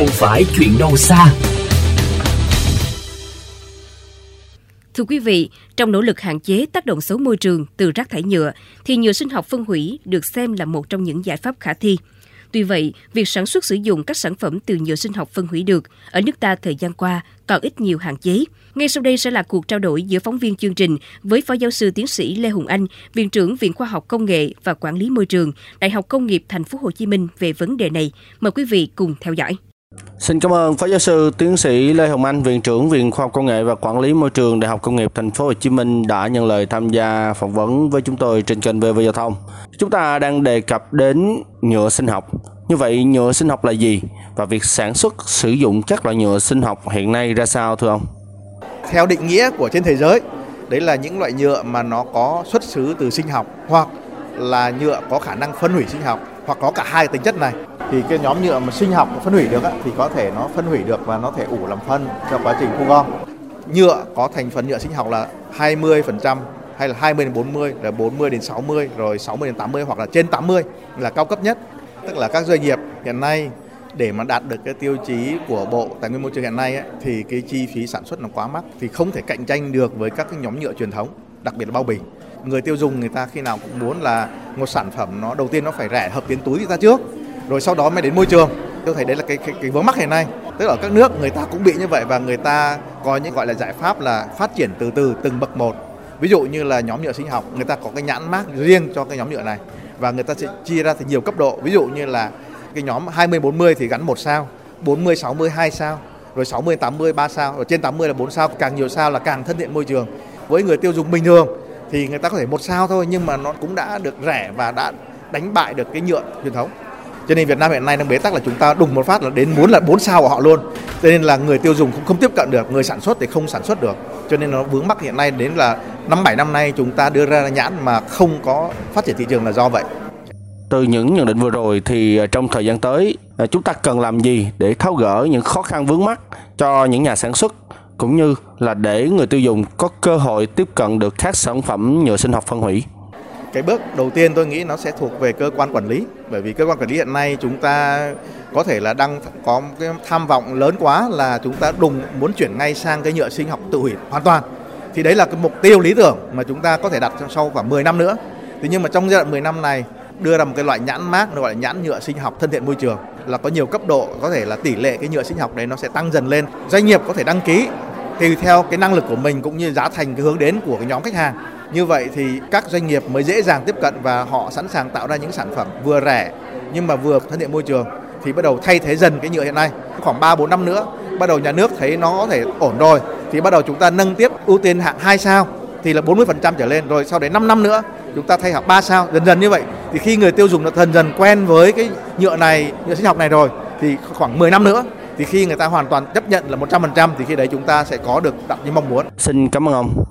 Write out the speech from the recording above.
không phải chuyện đâu xa. Thưa quý vị, trong nỗ lực hạn chế tác động xấu môi trường từ rác thải nhựa, thì nhựa sinh học phân hủy được xem là một trong những giải pháp khả thi. Tuy vậy, việc sản xuất sử dụng các sản phẩm từ nhựa sinh học phân hủy được ở nước ta thời gian qua còn ít nhiều hạn chế. Ngay sau đây sẽ là cuộc trao đổi giữa phóng viên chương trình với Phó Giáo sư Tiến sĩ Lê Hùng Anh, Viện trưởng Viện Khoa học Công nghệ và Quản lý Môi trường, Đại học Công nghiệp Thành phố Hồ Chí Minh về vấn đề này. Mời quý vị cùng theo dõi. Xin cảm ơn Phó Giáo sư Tiến sĩ Lê Hồng Anh, Viện trưởng Viện Khoa học Công nghệ và Quản lý Môi trường Đại học Công nghiệp Thành phố Hồ Chí Minh đã nhận lời tham gia phỏng vấn với chúng tôi trên kênh VV Giao thông. Chúng ta đang đề cập đến nhựa sinh học. Như vậy nhựa sinh học là gì và việc sản xuất sử dụng các loại nhựa sinh học hiện nay ra sao thưa ông? Theo định nghĩa của trên thế giới, đấy là những loại nhựa mà nó có xuất xứ từ sinh học hoặc là nhựa có khả năng phân hủy sinh học hoặc có cả hai tính chất này thì cái nhóm nhựa mà sinh học phân hủy được thì có thể nó phân hủy được và nó thể ủ làm phân cho quá trình thu gom. Nhựa có thành phần nhựa sinh học là 20% hay là 20 đến 40 là 40 đến 60 rồi 60 đến 80 hoặc là trên 80 là cao cấp nhất. Tức là các doanh nghiệp hiện nay để mà đạt được cái tiêu chí của Bộ Tài nguyên Môi trường hiện nay ấy, thì cái chi phí sản xuất nó quá mắc thì không thể cạnh tranh được với các cái nhóm nhựa truyền thống, đặc biệt là bao bì. Người tiêu dùng người ta khi nào cũng muốn là một sản phẩm nó đầu tiên nó phải rẻ hợp tiến túi người ta trước, rồi sau đó mới đến môi trường. Tôi thấy đấy là cái cái, cái vướng mắc hiện nay. Tức là ở các nước người ta cũng bị như vậy và người ta có những gọi là giải pháp là phát triển từ từ từng bậc một. Ví dụ như là nhóm nhựa sinh học, người ta có cái nhãn mác riêng cho cái nhóm nhựa này và người ta sẽ chia ra thành nhiều cấp độ. Ví dụ như là cái nhóm 20 40 thì gắn một sao, 40 60 2 sao, rồi 60 80 3 sao, rồi trên 80 là 4 sao, càng nhiều sao là càng thân thiện môi trường. Với người tiêu dùng bình thường thì người ta có thể một sao thôi nhưng mà nó cũng đã được rẻ và đã đánh bại được cái nhựa truyền thống. Cho nên Việt Nam hiện nay đang bế tắc là chúng ta đùng một phát là đến muốn là 4 sao của họ luôn. Cho nên là người tiêu dùng cũng không tiếp cận được, người sản xuất thì không sản xuất được. Cho nên nó vướng mắc hiện nay đến là năm 7 năm nay chúng ta đưa ra nhãn mà không có phát triển thị trường là do vậy. Từ những nhận định vừa rồi thì à, trong thời gian tới à, chúng ta cần làm gì để tháo gỡ những khó khăn vướng mắt cho những nhà sản xuất cũng như là để người tiêu dùng có cơ hội tiếp cận được các sản phẩm nhựa sinh học phân hủy. Cái bước đầu tiên tôi nghĩ nó sẽ thuộc về cơ quan quản lý bởi vì cơ quan quản lý hiện nay chúng ta có thể là đang có cái tham vọng lớn quá là chúng ta đùng muốn chuyển ngay sang cái nhựa sinh học tự hủy hoàn toàn. Thì đấy là cái mục tiêu lý tưởng mà chúng ta có thể đặt sau khoảng 10 năm nữa. Thế nhưng mà trong giai đoạn 10 năm này, đưa ra một cái loại nhãn mát gọi là nhãn nhựa sinh học thân thiện môi trường, là có nhiều cấp độ, có thể là tỷ lệ cái nhựa sinh học đấy nó sẽ tăng dần lên doanh nghiệp có thể đăng ký, tùy theo cái năng lực của mình cũng như giá thành, cái hướng đến của cái nhóm khách hàng như vậy thì các doanh nghiệp mới dễ dàng tiếp cận và họ sẵn sàng tạo ra những sản phẩm vừa rẻ nhưng mà vừa thân thiện môi trường thì bắt đầu thay thế dần cái nhựa hiện nay khoảng 3 4 năm nữa, bắt đầu nhà nước thấy nó có thể ổn rồi thì bắt đầu chúng ta nâng tiếp ưu tiên hạng 2 sao thì là 40% trở lên rồi sau đấy 5 năm nữa chúng ta thay hạng 3 sao, dần dần như vậy thì khi người tiêu dùng nó dần dần quen với cái nhựa này, nhựa sinh học này rồi thì khoảng 10 năm nữa thì khi người ta hoàn toàn chấp nhận là 100% thì khi đấy chúng ta sẽ có được đặt như mong muốn. Xin cảm ơn ông.